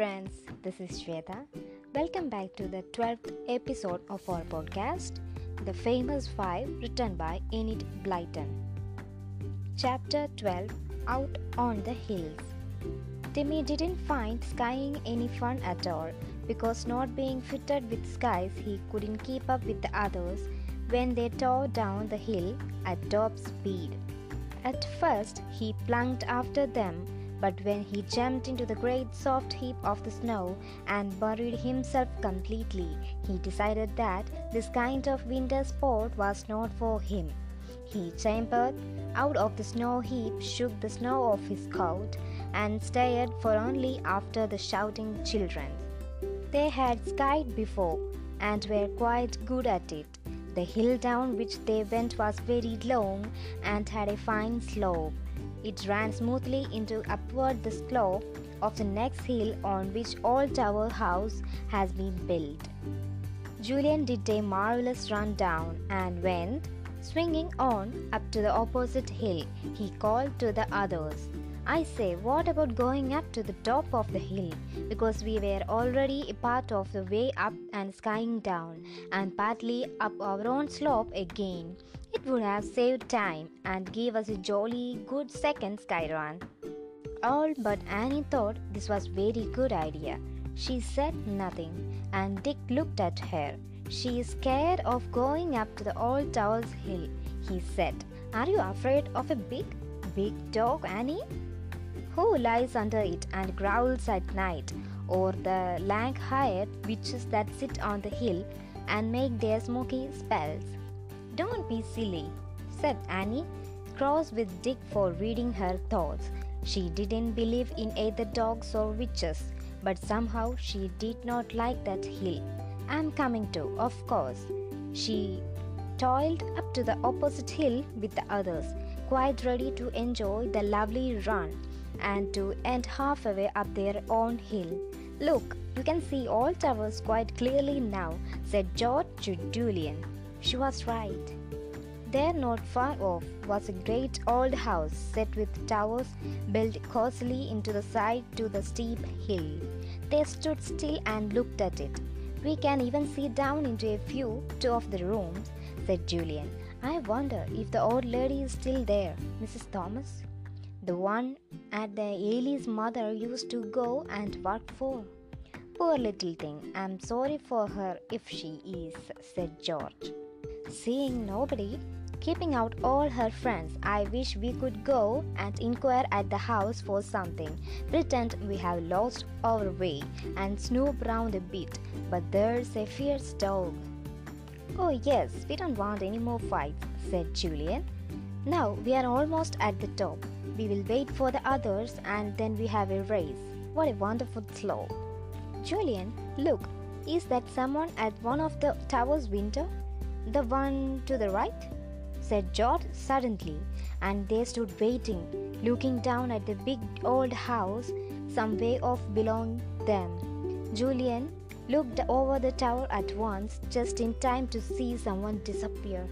friends, this is Shweta. Welcome back to the 12th episode of our podcast, The Famous Five, written by Enid Blyton. Chapter 12 Out on the Hills. Timmy didn't find skiing any fun at all because, not being fitted with skis, he couldn't keep up with the others when they tore down the hill at top speed. At first, he plunged after them but when he jumped into the great soft heap of the snow and buried himself completely, he decided that this kind of winter sport was not for him. He chambered out of the snow heap, shook the snow off his coat, and stared for only after the shouting children. They had skied before and were quite good at it. The hill down which they went was very long and had a fine slope. It ran smoothly into upward the slope of the next hill on which Old Tower House has been built. Julian did a marvelous run down and went swinging on up to the opposite hill. He called to the others. I say, what about going up to the top of the hill? Because we were already a part of the way up and skying down, and partly up our own slope again. It would have saved time and gave us a jolly good second sky run. All but Annie thought this was very good idea. She said nothing, and Dick looked at her. She is scared of going up to the old tower's hill, he said. Are you afraid of a big, big dog, Annie? Who lies under it and growls at night, or the lank haired witches that sit on the hill and make their smoky spells? Don't be silly, said Annie, cross with Dick for reading her thoughts. She didn't believe in either dogs or witches, but somehow she did not like that hill. I'm coming too, of course. She toiled up to the opposite hill with the others, quite ready to enjoy the lovely run and to end halfway up their own hill. Look, you can see all towers quite clearly now, said George to Julian. She was right. There, not far off, was a great old house set with towers built cosily into the side to the steep hill. They stood still and looked at it. We can even see down into a few two of the rooms, said Julian. I wonder if the old lady is still there, Mrs. Thomas. The one at the Aily's mother used to go and work for. Poor little thing, I'm sorry for her if she is, said George. Seeing nobody, keeping out all her friends, I wish we could go and inquire at the house for something, pretend we have lost our way, and snoop round a bit. But there's a fierce dog. Oh, yes, we don't want any more fights, said Julian. Now we are almost at the top. We will wait for the others and then we have a race. What a wonderful slope. Julian, look, is that someone at one of the tower's window? The one to the right? said George suddenly, and they stood waiting, looking down at the big old house some way off below them. Julian looked over the tower at once, just in time to see someone disappear.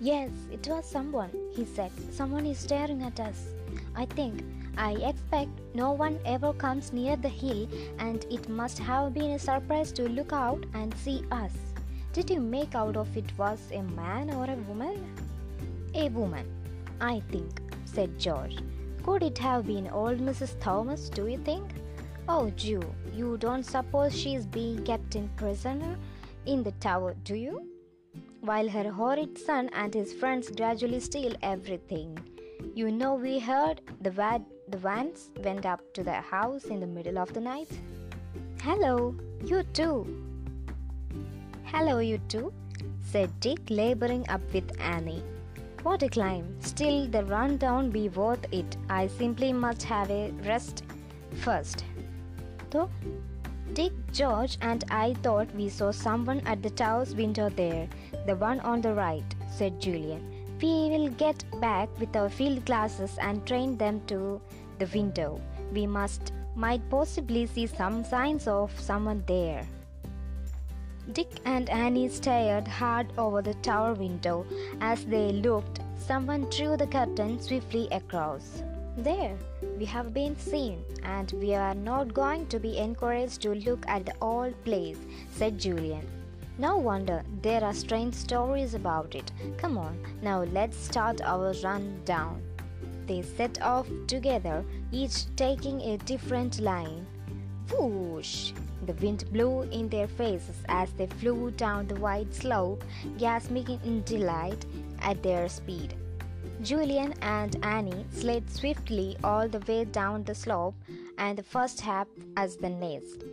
Yes, it was someone, he said. Someone is staring at us. I think, I expect no one ever comes near the hill, and it must have been a surprise to look out and see us. Did you make out of it was a man or a woman? A woman, I think, said George. Could it have been old Mrs. Thomas, do you think? Oh, Ju, you don't suppose she is being kept in prisoner uh, in the tower, do you? While her horrid son and his friends gradually steal everything. You know, we heard the, vad- the vans went up to the house in the middle of the night. Hello, you too. Hello, you two, said Dick, laboring up with Annie. What a climb! Still, the run down be worth it. I simply must have a rest first. Though Dick, George, and I thought we saw someone at the tower's window there, the one on the right, said Julian. We will get back with our field glasses and train them to the window. We must might possibly see some signs of someone there. Dick and Annie stared hard over the tower window. As they looked, someone drew the curtain swiftly across. There, we have been seen, and we are not going to be encouraged to look at the old place, said Julian. No wonder there are strange stories about it. Come on, now let's start our run down. They set off together, each taking a different line. Whoosh! The wind blew in their faces as they flew down the wide slope, gasping in delight at their speed. Julian and Annie slid swiftly all the way down the slope, and the first half as the next.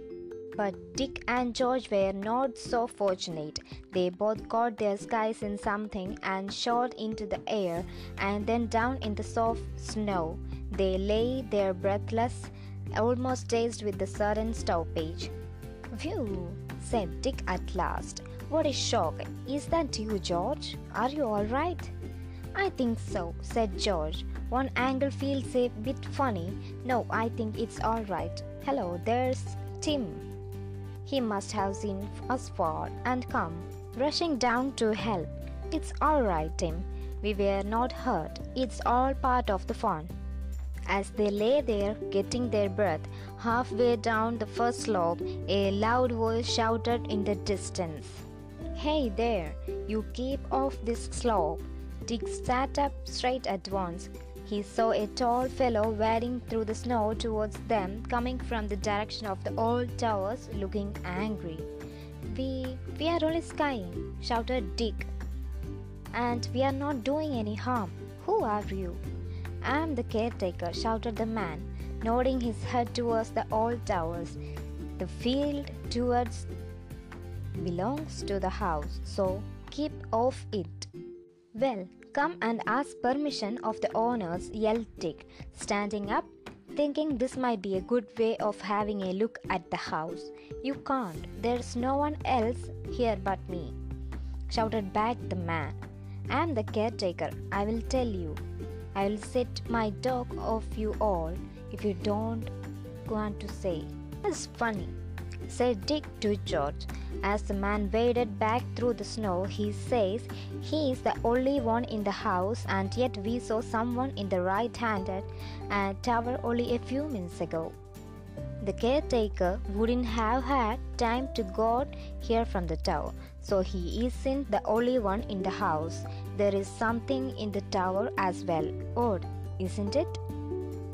But Dick and George were not so fortunate. They both caught their skies in something and shot into the air and then down in the soft snow. They lay there breathless, almost dazed with the sudden stoppage. Phew, said Dick at last. What a shock! Is that you, George? Are you all right? I think so, said George. One angle feels a bit funny. No, I think it's all right. Hello, there's Tim. He must have seen us fall and come, rushing down to help. It's all right, Tim. We were not hurt. It's all part of the fun. As they lay there getting their breath, halfway down the first slope, a loud voice shouted in the distance. Hey there, you keep off this slope. Dick sat up straight at once. He saw a tall fellow wading through the snow towards them, coming from the direction of the old towers, looking angry. We we are only skiing, shouted Dick. And we are not doing any harm. Who are you? I am the caretaker, shouted the man, nodding his head towards the old towers. The field towards belongs to the house, so keep off it. Well, come and ask permission of the owners, yelled Dick, standing up, thinking this might be a good way of having a look at the house. You can't, there's no one else here but me, shouted back the man. I'm the caretaker, I will tell you. I'll set my dog off you all if you don't want to say. That's funny, said Dick to George. As the man waded back through the snow, he says he is the only one in the house, and yet we saw someone in the right handed and uh, tower only a few minutes ago. The caretaker wouldn't have had time to go out here from the tower, so he isn't the only one in the house. There is something in the tower as well. Odd, isn't it?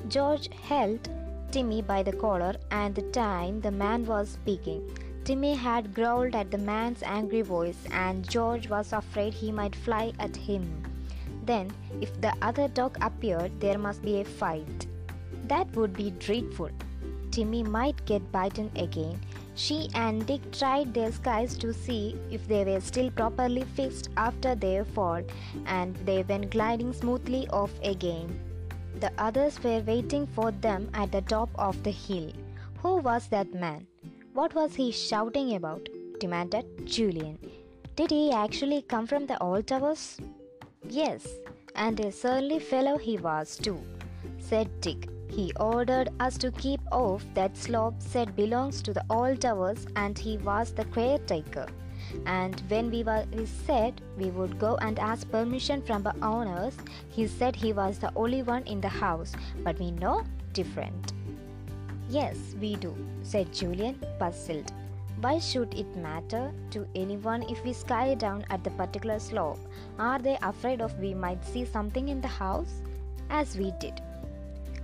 George held Timmy by the collar, and the time the man was speaking. Timmy had growled at the man's angry voice, and George was afraid he might fly at him. Then, if the other dog appeared, there must be a fight. That would be dreadful. Timmy might get bitten again. She and Dick tried their skies to see if they were still properly fixed after their fall, and they went gliding smoothly off again. The others were waiting for them at the top of the hill. Who was that man? What was he shouting about? demanded Julian. Did he actually come from the old towers? Yes, and a surly fellow he was too, said Dick. He ordered us to keep off that slope said belongs to the old towers and he was the caretaker. And when we were we said we would go and ask permission from the owners, he said he was the only one in the house, but we know different. Yes, we do, said Julian, puzzled. Why should it matter to anyone if we sky down at the particular slope? Are they afraid of we might see something in the house? As we did.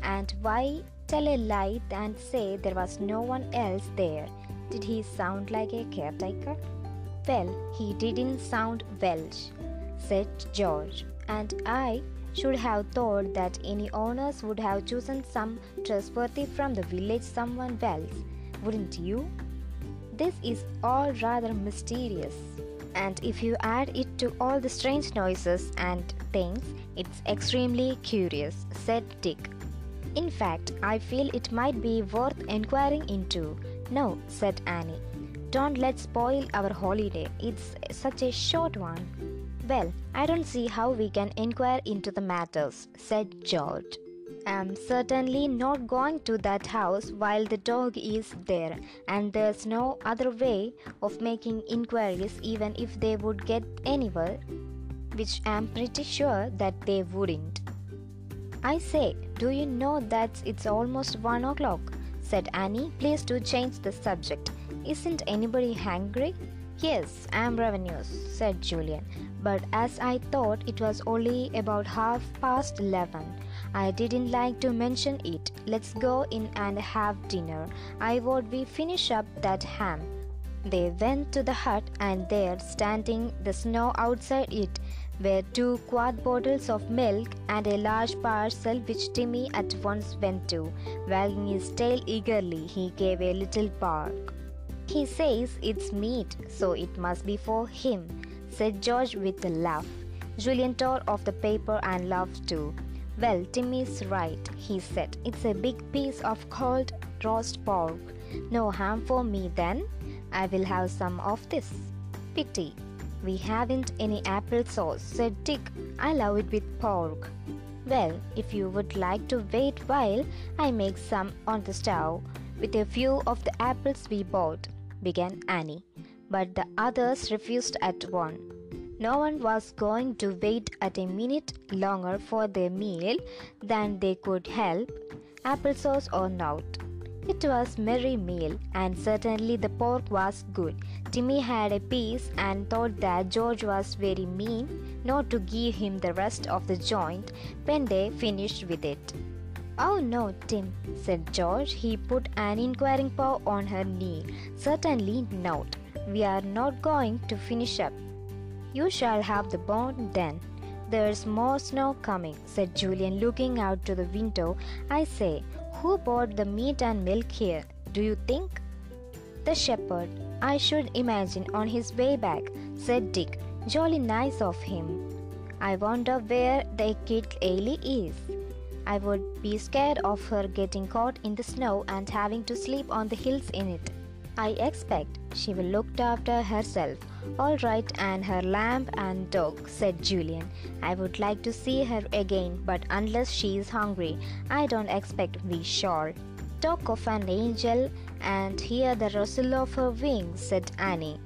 And why tell a lie and say there was no one else there? Did he sound like a caretaker? Well, he didn't sound Welsh, said George, and I should have thought that any owners would have chosen some trustworthy from the village someone else, wouldn't you? This is all rather mysterious, and if you add it to all the strange noises and things, it's extremely curious, said Dick. In fact, I feel it might be worth inquiring into. No, said Annie. Don't let's spoil our holiday. It's such a short one. Well, I don't see how we can inquire into the matters, said George. I'm certainly not going to that house while the dog is there, and there's no other way of making inquiries even if they would get anywhere, which I'm pretty sure that they wouldn't. I say, do you know that it's almost one o'clock? said Annie. Please do change the subject. Isn't anybody hungry? Yes, I'm ravenous, said Julian. But as I thought it was only about half past eleven, I didn't like to mention it. Let's go in and have dinner. I vote we finish up that ham. They went to the hut, and there, standing the snow outside it, were two quart bottles of milk and a large parcel which Timmy at once went to. Wagging his tail eagerly, he gave a little bark. He says it's meat, so it must be for him, said George with a laugh. Julian tore off the paper and laughed too. Well, Timmy's right, he said. It's a big piece of cold roast pork. No ham for me then. I will have some of this. Pity. We haven't any apple sauce, said Dick. I love it with pork. Well, if you would like to wait while I make some on the stove with a few of the apples we bought began Annie, but the others refused at once. No one was going to wait at a minute longer for their meal than they could help, applesauce or not. It was merry meal, and certainly the pork was good. Timmy had a piece and thought that George was very mean not to give him the rest of the joint when they finished with it. Oh no, Tim, said George. He put an inquiring paw on her knee. Certainly not. We are not going to finish up. You shall have the bone then. There's more snow coming, said Julian, looking out to the window. I say, who bought the meat and milk here? Do you think? The shepherd, I should imagine, on his way back, said Dick. Jolly nice of him. I wonder where the kid Aily is. I would be scared of her getting caught in the snow and having to sleep on the hills in it. I expect she will look after herself. All right, and her lamb and dog, said Julian. I would like to see her again, but unless she is hungry, I don't expect we shall. Talk of an angel and hear the rustle of her wings, said Annie.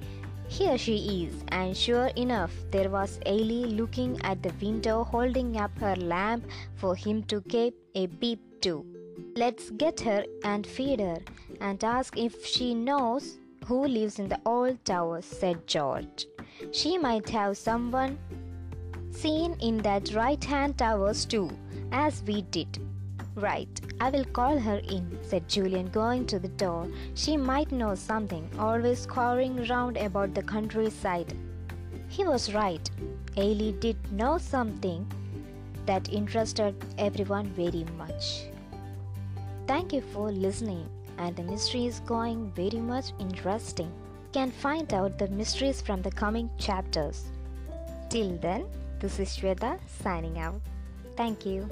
Here she is, and sure enough, there was Aily looking at the window, holding up her lamp for him to keep a peep to. Let's get her and feed her, and ask if she knows who lives in the old tower, said George. She might have someone seen in that right hand towers too, as we did. Right, I will call her in, said Julian, going to the door. She might know something, always scouring round about the countryside. He was right. Aily did know something that interested everyone very much. Thank you for listening, and the mystery is going very much interesting. Can find out the mysteries from the coming chapters. Till then, this is Shweta signing out. Thank you.